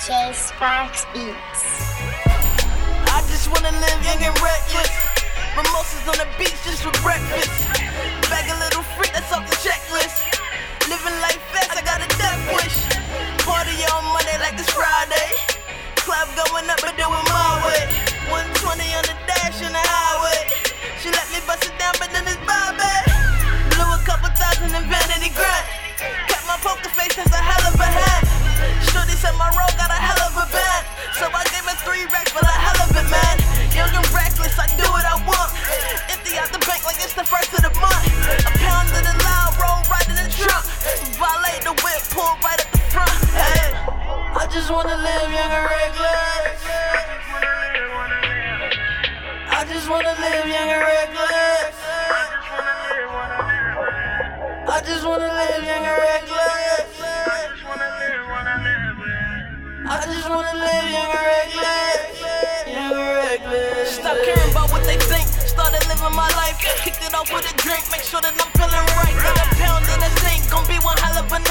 Sparks Beats. I just wanna live young and reckless. Mimosas on the beach just for breakfast. Just wanna live young and reckless. I just wanna live young reckless. I just wanna live young and reckless. I just wanna live young and reckless. Young and reckless. Stop caring about what they think. Started living my life. Kicked it off with a drink. Make sure that I'm feeling right. Got a pound in the sink. Gonna be one hell of a night.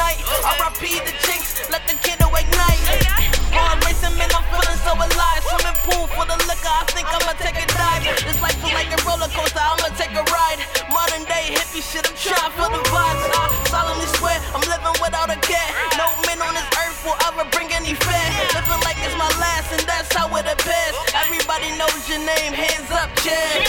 Think I'ma take a dive. This life feel like a roller coaster. I'ma take a ride. Modern day hippie shit. I'm trying for the vibes. I solemnly swear I'm living without a care. No man on this earth will ever bring any fear. Living like it's my last, and that's how it appears. Everybody knows your name. Hands up, cheers.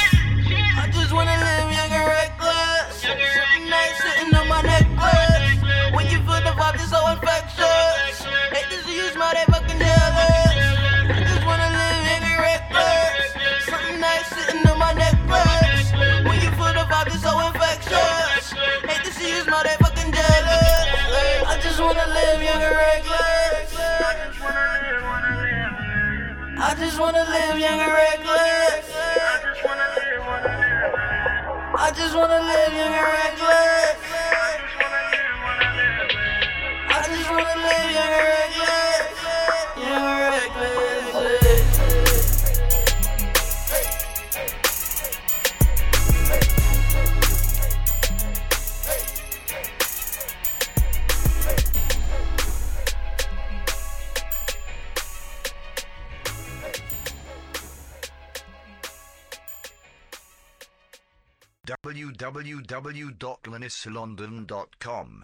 Just wanna live young and reckless. I just wanna live young and reckless. www.lanicelondon.com